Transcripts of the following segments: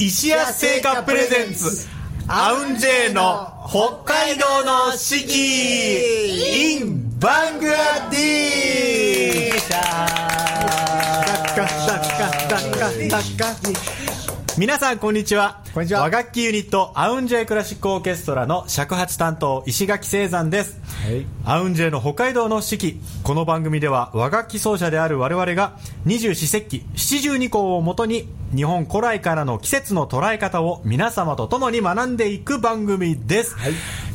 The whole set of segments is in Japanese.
石屋製菓プレゼンツアウンジェイの北海道の四季 in バングラディー。シ皆さんこんにちは。こんにちは。和楽器ユニットアウンジェイクラシックオーケストラの尺八担当石垣聖山です、はい。アウンジェイの北海道の四季この番組では和楽器奏者である我々が二十四節気七十二項をもとに日本古来からの季節の捉え方を皆様と共に学んでいく番組です、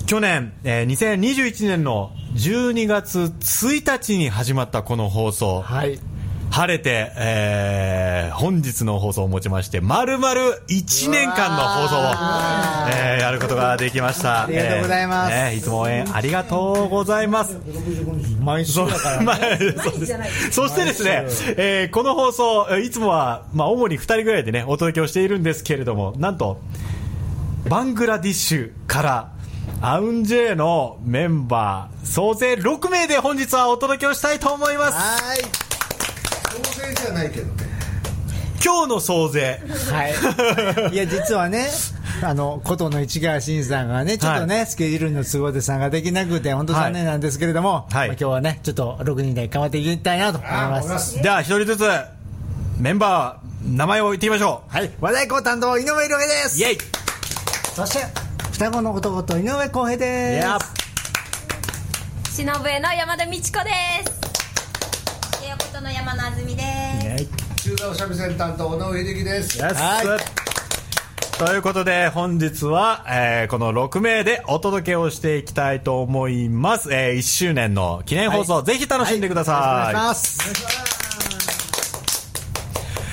去年、えー2021年の12月1日に始まったこの放送、はい晴れて、えー本日の放送をもちまして、丸々1年間の放送を、えーやることができました。ありがとうございますえーねいつも応援ありがとうございます。毎週だからまあそうですそしてですね、えーこの放送、えーいつもは、まあ、主に2人ぐらいでね、お届けをしているんですけれども、なんと、バングラディッシュから、アウンジェイのメンバー、総勢6名で本日はお届けをしたいと思います。はい当然じゃないけどね。今日の総勢、はい。いや実はねあの琴の市川新さんがねちょっとね、スケジュールの都合で参加できなくて本当残念なんですけれども、はい。まあ今日はねちょっと6人で頑張っていきたいなと思いあますすでは一人ずつメンバー名前を言ってみましょはい。和太鼓担当井上良平です。うイエイ。そして双子の男と井上康平です。忍笛の山田美智子ですの山野あずみです。中座三味線担当尾上秀樹です。はい。ということで本日は、えーこの6名でお届けをしていきたいと思います、え1周年の記念放送、ぜひ楽しんでください、お願いします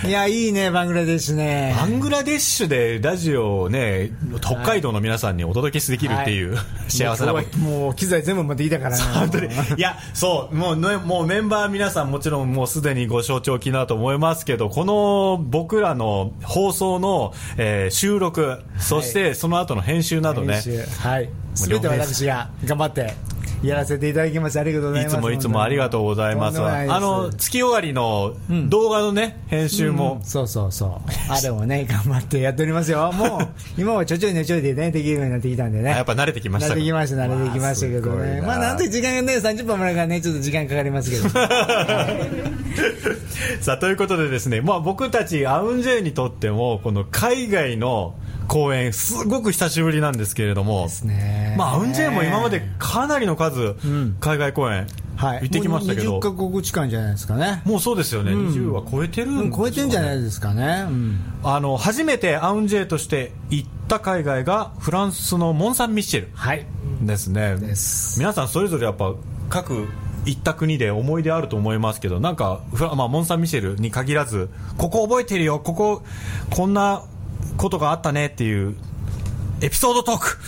いやいいねバングラデシュね。バングラデシュでラジオをね北海道の皆さんにお届けできるっていう、幸せなももう機材全部持ってきたから。ね 本当に。いやそうもう,、ね、もうメンバー皆さんもちろんもうすでにご承知おきだと思いますけどこの僕らの放送の、えー収録そしてその後の編集などね、編集。はい。全て私が頑張ってやらせていただきますありがとうございます。いつもいつもありがとうございます。あの月終わりの動画のね、編集も、そうそうそう。あれもね 頑張ってやっておりますよ。もう 今はちょちょいねちょいでねできるようになってきたんでね。やっぱ慣れてきましたか慣れてきました慣れてきましたけどね。まあなんと時間がね30分もらうからねちょっと時間かかりますけど。さあということでですね、まあ、僕たちアウンジェイにとってもこの海外の公演すごく久しぶりなんですけれども、ね。まあ、アウンジェイも今までかなりの数、海外公演はい。行ってきましたけど、もう20カ国近いじゃないですかね。もうそうですよね、20は超えてるうんんでしょう超えてんじゃないですかね。うん。あの初めてアウンジェイとして行った海外がフランスのモン・サン・ミッシェル。はい。ですね。です。皆さんそれぞれやっぱ各行った国で思い出あると思いますけどなんかフラ、まあ、モン・サン・ミシェルに限らずここ覚えてるよこここんなことがあったねっていうエピソードトーク。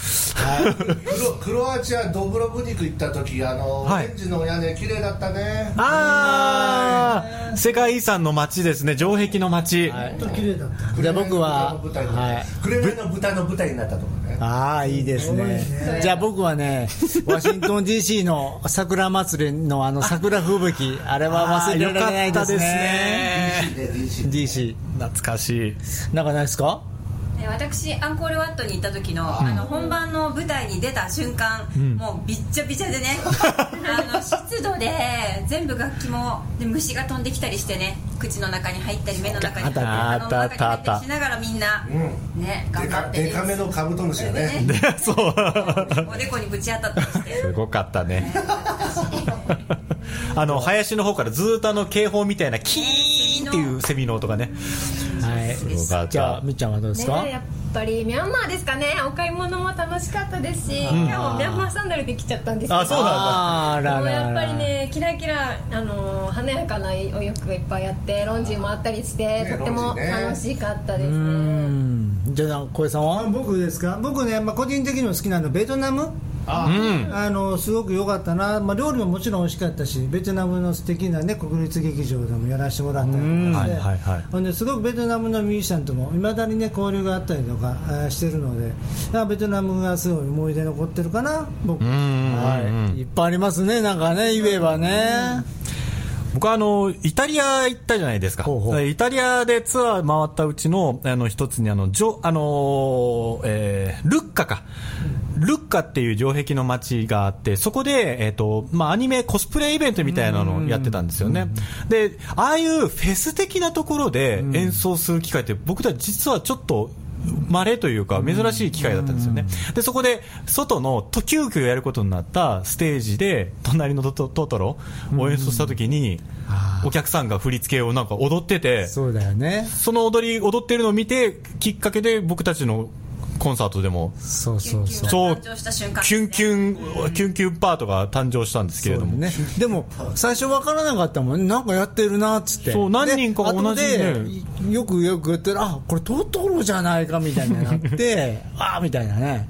クロクロアチアドブロブニク行った時あの、はい。オレンジの屋根綺麗だったね。ああ世界遺産の街ですね。城壁の街、はい。本当綺麗だった。じゃあ僕は紅のはい。紅の豚の舞台になったとこね。ああいいですね。じゃあ僕はねワシントン DC の桜祭りのあの桜吹雪あれは忘れられないですね。で DC DC 懐かしい。なんかないですか？え私アンコールワットに行った時の,、あの本番の舞台に出た瞬間、もうびっちゃびちゃでね。あの湿度で全部楽器もで虫が飛んできたりしてね。口の中に入ったり目の中に入ったりあった。鼻の中に入ったしながらみんな、ね頑でか張ってね。でかめのカブトムシがね。ね。でそう。おでこにぶち当たったりしてすごかったね。あの林の方からずーっとあの警報みたいなキーンっていうセミの音がねはい。すごかった。じゃあみっちゃんはどうですか？ね、やっぱりミャンマーですかね。お買い物も楽しかったですし、今日もミャンマーサンダルで来ちゃったんですけど。あそうなんだ。あーらららもうやっぱりねキラキラ、あのー華やかなお洋服がいっぱいあってロンジーもあったりして、ねとっても楽しかったですうねん。じゃあ小江さんは？僕ですか？僕ね、まあ、個人的にも好きなのベトナムうん。あのすごく良かったな、まあ、料理ももちろん美味しかったしベトナムの素敵なね国立劇場でもやらせてもらったりとか。して、ですごくベトナムのミュージシャンともいまだにね交流があったりとかしてるので。だからベトナムがすごい思い出残ってるかな僕。うんはい。いっぱいありますねなんかね言えばね僕はあのイタリア行ったじゃないですか。イタリアでツアー回ったうちのあの一つにあのジョ、あのえールッカか。ルッカっていう城壁の街があってそこで、えーとまあ、アニメコスプレイベントみたいなのをやってたんですよね。でああいうフェス的なところで演奏する機会って僕たち実はちょっと稀というか珍しい機会だったんですよね。で、そこで外のと急遽やることになったステージで隣のトトトトロを演奏した時にお客さんが振り付けをなんか踊ってて、そうだよね。その踊り踊ってるのを見てきっかけで僕たちのコンサートでも。そうそうそう。そうキュンキュンキュンキュンパートが誕生したんですけれども、ね、でも最初分からなかったもんね。なんかやってるなっつって。そう何人かが同じね。でよくよくやってる。あこれトトロじゃないかみたいになって ああみたいなね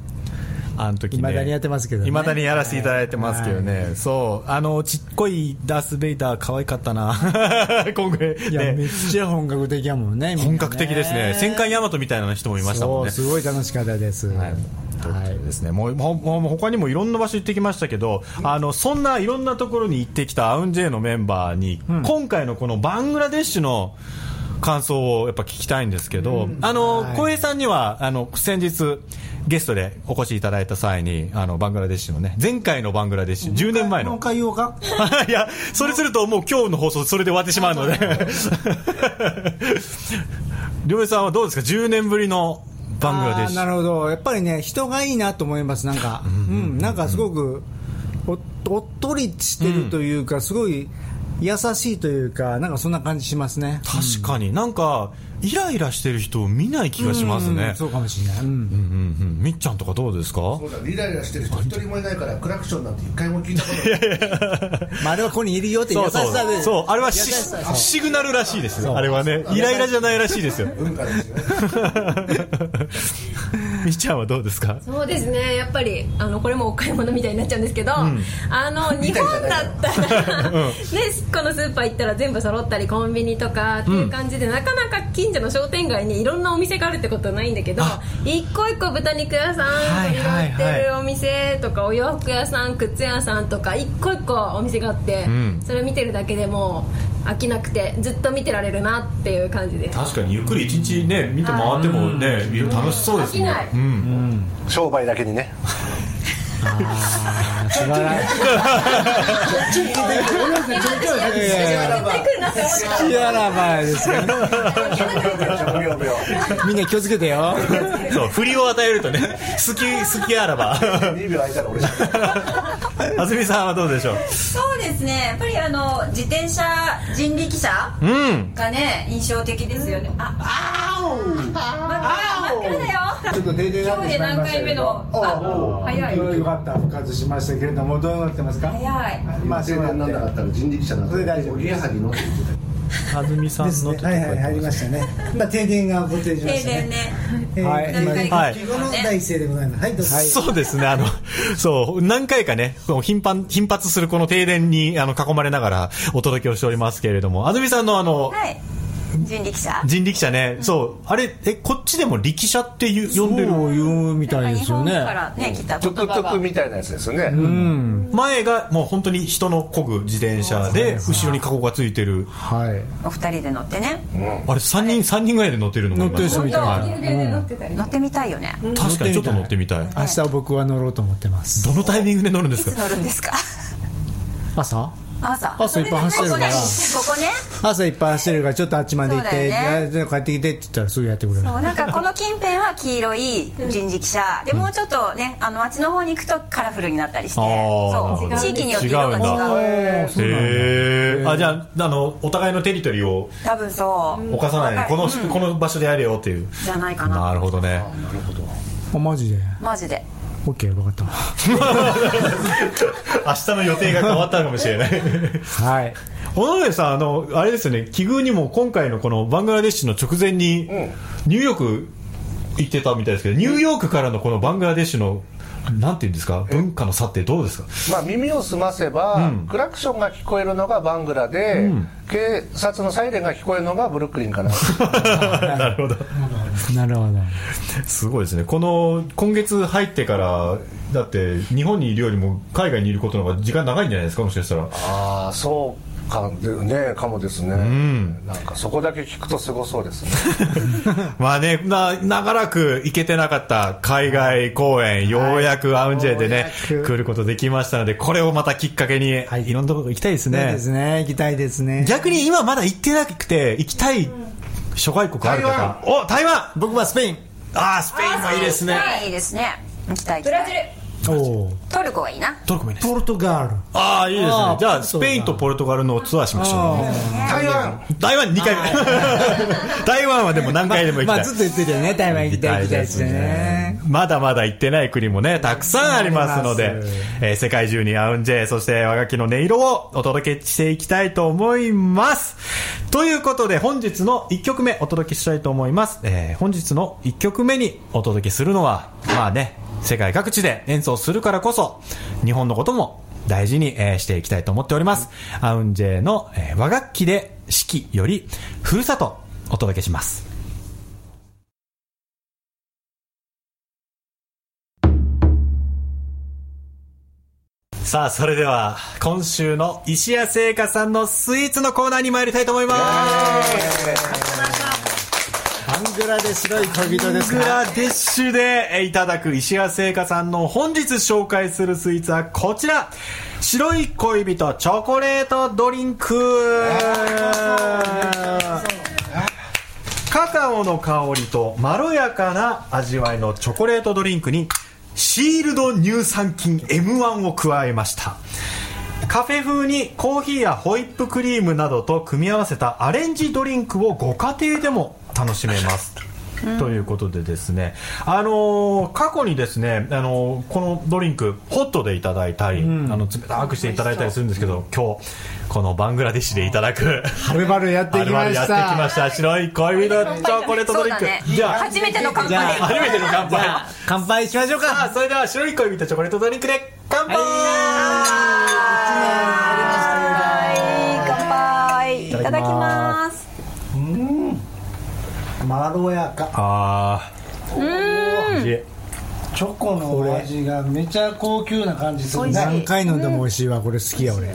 あの時ね。未だにやってますけどね。未だにやらせていただいてますけどね、そう。あのちっこいダース・ベイダー可愛かったな。今回。いや、めねっちゃ本格的やもんね。本格的ですね。戦艦大和みたいな人もいましたもんね。すごい楽しかったです。はい。ですね、もうもうもう他にもいろんな場所行ってきましたけど、あのそんないろんなところに行ってきたアウンジェイのメンバーに、今回のこのバングラデシュの感想をやっぱ聞きたいんですけど、あの浩平さんにはあの先日ゲストでお越しいただいた際にあのバングラデシュのね前回のバングラデシュ10年前の。いやそれするともう今日の放送それで終わってしまうので。両平さんはどうですか？10年ぶりのバングラデシュ。なるほど。やっぱりね人がいいなと思いますなんか。うん。なんかすごくおおっとりしてるというか、すごい優しいというかなんかそんな感じしますね。確かに。なんかイライラしてる人を見ない気がしますね。うんそうかもしれない、うん。うんうんうん。みっちゃんとかどうですか？そうだイライラしてる人一人もいないからクラクションなんて一回も聞いたことない。まあ、あれはここにいるよって優しそうそう。さでそうあれはし優しさそうシグナルらしいですよ。あれはね。イライラじゃないらしいですよ。文化ですよ。ねみっちゃんはどうですか？そうですね。やっぱりあのこれもお買い物みたいになっちゃうんですけど、あの日本だったら、ね、このスーパー行ったら全部揃ったりコンビニとかっていう感じで、なかなか近所の商店街にいろんなお店があるってことはないんだけど一個一個豚肉屋さんはいはいはい。やってるお店とかお洋服屋さん靴屋さんとか一個一個お店があって、ん。それ見てるだけでもう飽きなくてずっと見てられるなっていう感じです。確かにゆっくり一日ね見て回ってもね楽しそうですね。飽きない。うん。商売だけにねあー素晴らし絶対来るなって思ってたいやらばいですみんな気をつけてよそう振りを与えるとね好き好きあらば2秒空いたら俺あずみさんはどうでしょう？そうですね。やっぱりあの自転車人力車うん。がね印象的ですよね。ああ真っ暗真っ暗だよ。ちょっと停電今日で何回目の？あ早い。よかった復活しましたけれどもどうなってますか？早い。まあ停電なんなかったら人力車なんてそれ大丈夫おぎやはぎのって言ってあずみさんですね。のとこはいはい入りましたね。まあ停電が起こってしま停したね。電ね。えーはい。何回か。はい。復帰後の第一声でございます。はいどうぞ。そうですね、あの、そう、何回かね、頻繁、頻発するこの停電に、あの、囲まれながらお届けをしておりますけれども、安住さんのあの、はい人力車。人力車ね、そう、あれ、え、こっちでも力車っていう呼んでるそう言うみたいですよ日本かねらね来たトゥクトゥクみたいなやつですよね、前がもう本当に人の漕ぐ自転車で、後ろにカゴがついてる、はい。お二人で乗ってね。あれ、3人、三人ぐらいで乗ってるのがいます乗ってる人みた。いはい乗ってたり。乗ってみたいよね。確かにちょっと乗ってみたい。明日僕は乗ろうと思ってます。どのタイミングで乗るんでいつすか乗るんですか？朝？朝。朝いっぱい走ってるから。朝いっぱい走ってるからちょっとあっちまで行って、ね。帰ってきてって言ったらすぐやってくれる。そうなんかこの近辺は黄色い人力車。でもうちょっとねあのあっちの方に行くとカラフルになったりして。そう地域によって色が違う。違うんだ。へえ。あ、じゃあ、あの、お互いのテリトリーを多分そう。犯さないで、この、うん。この場所でやれよっていう。じゃないかな。なるほどね。あマジで。マジで OK 分かった。明日の予定が変わったかもしれない。はい。尾上さん、あの、あれですよね、奇遇にも今回のこのバングラデシュの直前に、ニューヨーク行ってたみたいですけど、ニューヨークからのこのバングラデシュの、なんていうんですか、文化の差ってどうですか？まあ、耳を澄ませば、クラクションが聞こえるのがバングラで、警察のサイレンが聞こえるのがブルックリンかな。なるほど。なるほど。すごいですね。この、今月入ってから、だって、日本にいるよりも海外にいることの方が時間長いんじゃないですか、もしかしたら。ああそうかねかもですね、なんかそこだけ聞くとすごそうですね。まあね、な、長らく行けてなかった海外公演、ようやくアウンジェでね、来ることできましたので、これをまたきっかけに、い、ろんなところ行きたいですね。そうで。すね。行きたいですね。逆に今まだ行ってなくて、行きたい諸外国ある方。お、台湾。僕はスペイン。ああ、スペインもいいですね。いいですね。行きたい。ブラジルトルコがいいなトルコもいいです。ポルトガルああ、いいです。ねじゃあ、スペインとポルトガルのツアーしましょ台湾う。台湾2回目。台湾はでも何回でも行きたい。まあずっと言ってるよね台湾行きたい行きたいですねまだまだ行ってない国もね、たくさんありますのでえー世界中にアウンジェイ、そして和楽器の音色をお届けしていきたいと思います。ということで、本日の1曲目お届けしたいと思います。えー本日の1曲目にお届けするのは、まあね、世界各地で演奏するからこそ、日本のことも大事に、えーしていきたいと思っております。アウンジェの、えー和楽器で四季より、ふるさとお届けします。さあ、それでは、今週の石屋製菓さんのスイーツのコーナーに参りたいと思います。バングラで白い恋人ですグラデッシュでいただく石屋製菓さんの本日紹介するスイーツはこちら。白い恋人チョコレートドリンク。カカオの香りとまろやかな味わいのチョコレートドリンクにシールド乳酸菌 M1 を加えました。カフェ風にコーヒーやホイップクリームなどと組み合わせたアレンジドリンクをご家庭でも楽しめます。ということでですね、あのー過去にですね、あのーこのドリンクホットでいただいたり、あの冷たくしていただいたりするんですけど今日このバングラデシュでいただく。はるばるやってきましあるあるやってきまたした。白い恋人チョコレートドリンク、ね。じゃあ初めての乾じゃあ杯初めての乾杯。乾杯しましょうさか。あそれでは白い恋人チョコレートドリンクで乾杯、乾杯。いただきますまろやか。あー。美味しい。チョコの味がめちゃ高級な感じする。ね何回飲んでも美味しいわ。これ好きや俺。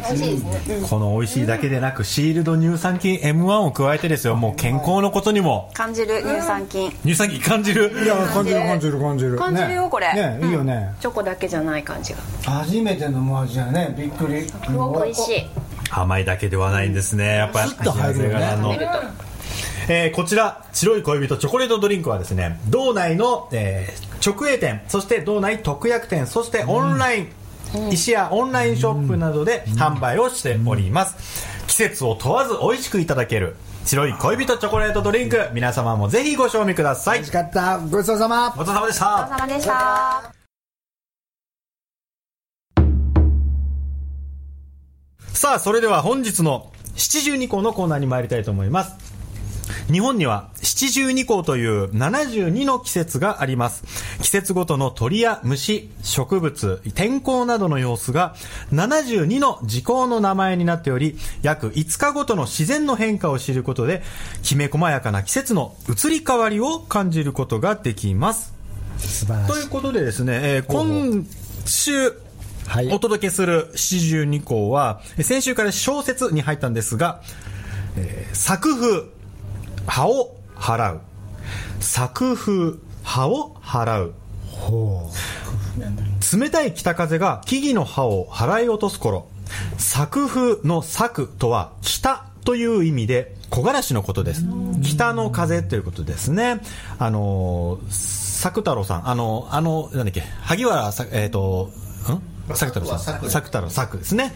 この美味しいだけでなくシールド乳酸菌 M1 を加えてですよ。もう健康のことにも。感じる乳酸菌。乳酸菌感じる。いや感じる感じる。感じる感じる。よねこれ。ね。いいよね。チョコだけじゃない感じが。初めて飲む味やね。びっくり。すごく美味しい甘いだけではないんですね。やっぱりスッと入るよねえーこちら白い恋人チョコレートドリンクはですね道内の、えー直営店そして道内特約店そしてオンライン、石屋オンラインショップなどで販売をしております、季節を問わず美味しくいただける白い恋人チョコレートドリンク皆様もぜひご賞味ください。美味しかった。ごちそうさま。ごちそうさまでした。お疲れ様でした。さあ、それでは本日の七十二項のコーナーに参りたいと思います。日本には七十二項という72の季節があります。季節ごとの鳥や虫、植物、天候などの様子が72の時効の名前になっており、約5日ごとの自然の変化を知ることで、きめ細やかな季節の移り変わりを感じることができます。素晴らしいうといことでですね、えー今週、はいお届けする七十二項は、えー先週から小説に入ったんですが、えー作風、葉を払う。作風、葉を払う。ほ冷たい北風が木々の葉を払い落とす頃、作風の作とは北という意味で木枯らしのことです。北の風ということですね。あのー、作太郎さん、あの、あの、なんだっけ、萩原さ、えっ、と、ん？作太郎さん。作太郎、作ですね。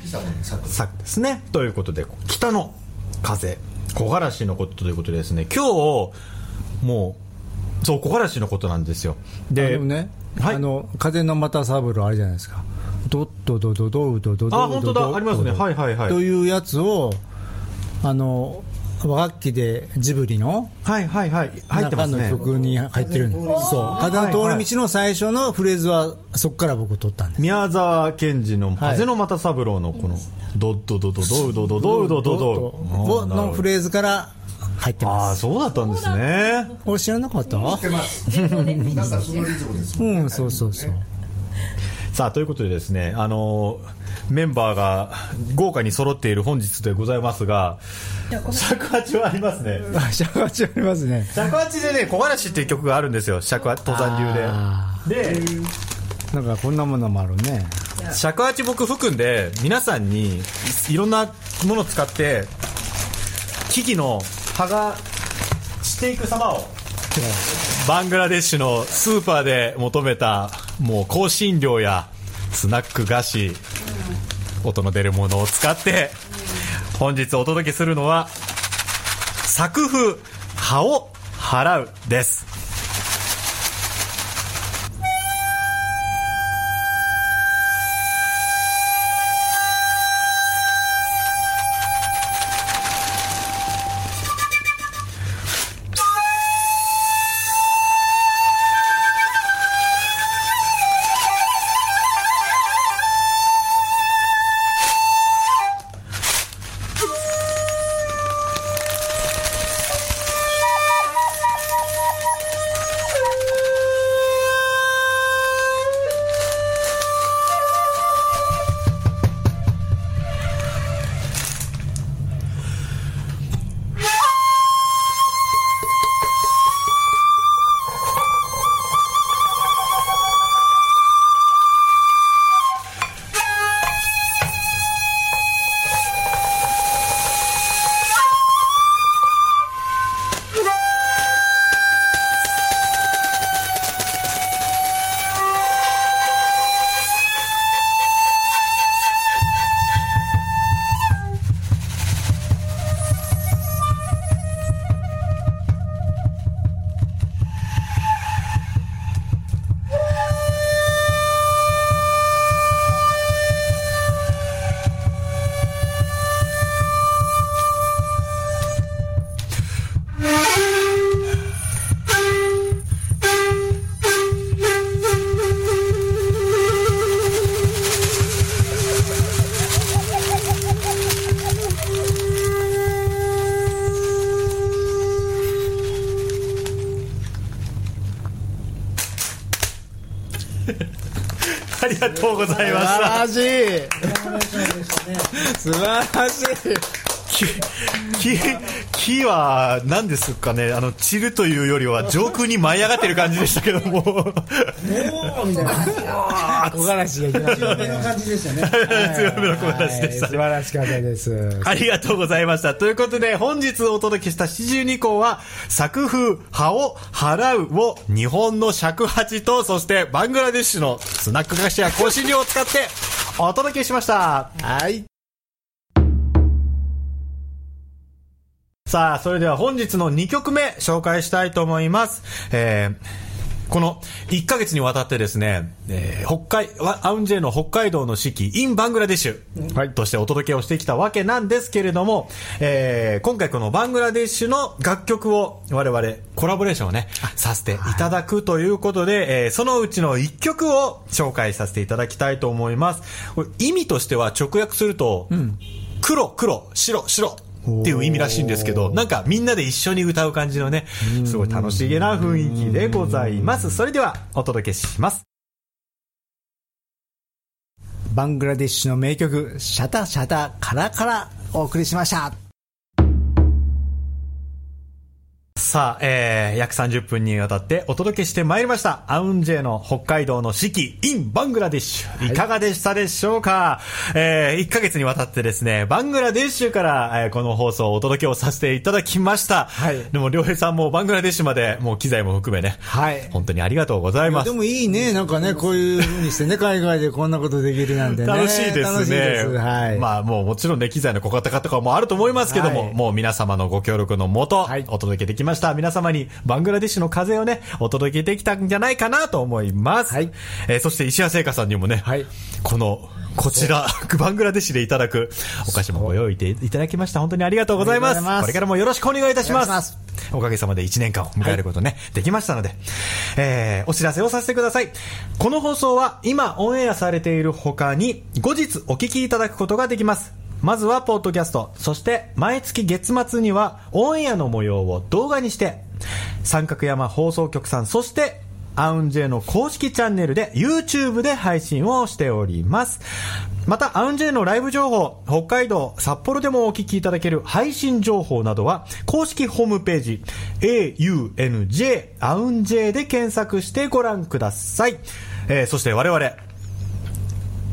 作ですね。ということで、北の風、木枯らしのことということでですね、今日、もう、そう、木枯らしのことなんですよ。うで、ね、はいあの風の又三郎あれじゃないですかドッドドドドウドドドウあ本当だドドありますねドドはいはいはいというやつをあの和楽器でジブリのはいはいはい。入ってま中のすね。曲に入ってるんですそう風の通り道の最初のフレーズはそこから僕取ったんです宮沢賢治の風の又三郎のこの、ドッドドドドウドドドドドドのフレーズから入ってますああ、そうだったんですね。俺知らなかった知ってますなんかそのリズムですもんうんそうそうそうさあということでですねあのメンバーが豪華に揃っている本日でございますが尺八はありますね尺八ありますね尺八でね「木枯らし」っていう曲があるんですよ尺八登山流ででなんかこんなものもあるね尺八僕吹くんで皆さんにいろんなものを使って木々の葉が散っていく様をバングラデシュのスーパーで求めたもう香辛料やスナック菓子音の出るものを使って本日お届けするのは作風葉を払うですがとうございました素晴らしい。素晴らしい木木は何ですかね？あの散るというよりは上空に舞い上がってる感じでしたけども。おーみたいな木枯らしが強めの感じでしたね。強めの木枯らしでしたはい素晴らしかったです。ありがとうございました。ということで、本日お届けした四十二項は、作風、葉を払うを日本の尺八と、そしてバングラデシュのスナック菓子や香辛料を使ってお届けしました。はいさあ、それでは本日の2曲目紹介したいと思います。えーこの1ヶ月にわたってですね、えー北海、わアウンジェの北海道の四季、インバングラデシュとしてお届けをしてきたわけなんですけれども、えー今回このバングラデシュの楽曲を我々コラボレーションをね、させていただくということで、えーそのうちの1曲を紹介させていただきたいと思います。意味としては直訳すると、黒、黒、白、白。っていう意味らしいんですけど、なんかみんなで一緒に歌う感じのね、すごい楽しげな雰囲気でございます。それではお届けします。バングラデシュの名曲「シャタシャタカラカラ」お送りしましたさあ、えー、約30分にわたってお届けしてまいりました。アウンジェの北海道の四季 in バングラデシュ。いかがでしたでしょうか、えー、1ヶ月にわたってですね、バングラデシュから、えーこの放送をお届けをさせていただきました。はいでも、良平さんもバングラデシュまで、もう機材も含めね、はい本当にありがとうございますで。もいいねなんかねこういうふうにしてね海外でこんなことできるなんてね楽しいですね。楽しいですはい、まあもうもちろんね、機材の小型化とかもあると思いますけども、はいもう皆様のご協力のもと、はいお届けできました。皆様にバングラデシュの風をね、お届けできたんじゃないかなと思います。はいえーそして石谷製菓さんにもね、はいこの、こちら、バングラデシュでいただくお菓子もご用意ていただきました。本当にありがとうございます。ますこれからもよろしくお願いいたします。お願いしおかげさまで1年間を迎えることね、できましたので、えーお知らせをさせてください。この放送は今オンエアされている他に、後日お聞きいただくことができます。まずはポッドキャスト、そして毎月月末にはオンエアの模様を動画にして、三角山放送局さん、そしてアウンジェの公式チャンネルで YouTube で配信をしております。また、アウンジェのライブ情報、北海道、札幌でもお聞きいただける配信情報などは、公式ホームページ、AUNJ、アウンジェで検索してご覧ください。えーそして我々、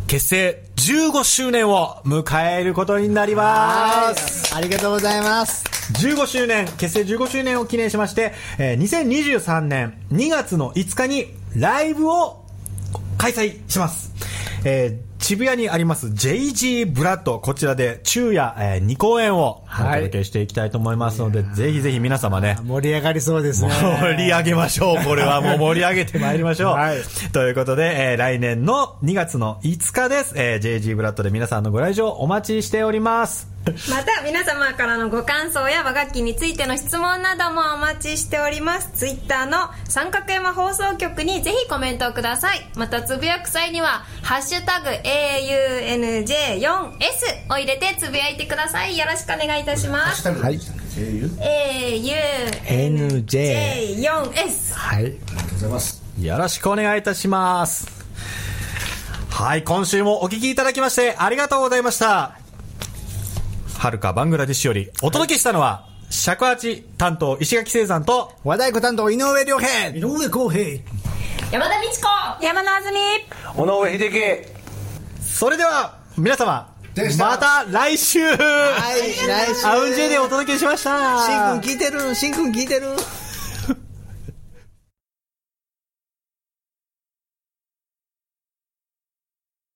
結成15周年を迎えることになります。ありがとうございます15周年、結成15周年を記念しまして、えー2023年2月の5日にライブを開催します。えー渋谷にあります JG ブラッド、こちらで昼夜、え2公演をおはい届けしていきたいと思いますので、ぜひぜひ皆様ね、盛り上がりそうですね盛り上げましょう。これはもう盛り上げてまいりましょう。はいということで、えー来年の2月の5日です。えー JG ブラッドで皆さんのご来場お待ちしております。また皆様からのご感想や和楽器についての質問などもお待ちしております。ツイッターの三角山放送局にぜひコメントをください。またつぶやく際には「ハッシュタグ #AUNJ4S」を入れてつぶやいてください。よろしくお願いいたします。はい。AUNJ4S はい。よろしくお願いいたします。はい、今週もお聞きいただきましてありがとうございました。はるかバングラデシュよりお届けしたのは、尺八担当石垣聖山と、和太鼓担当井上良平。井上康平。山田美智子。山野あずみ尾上秀樹。それでは皆様、また来週、はい来週。アウンジェでお届けしました。しんくん聞いてるしんくん聞いてる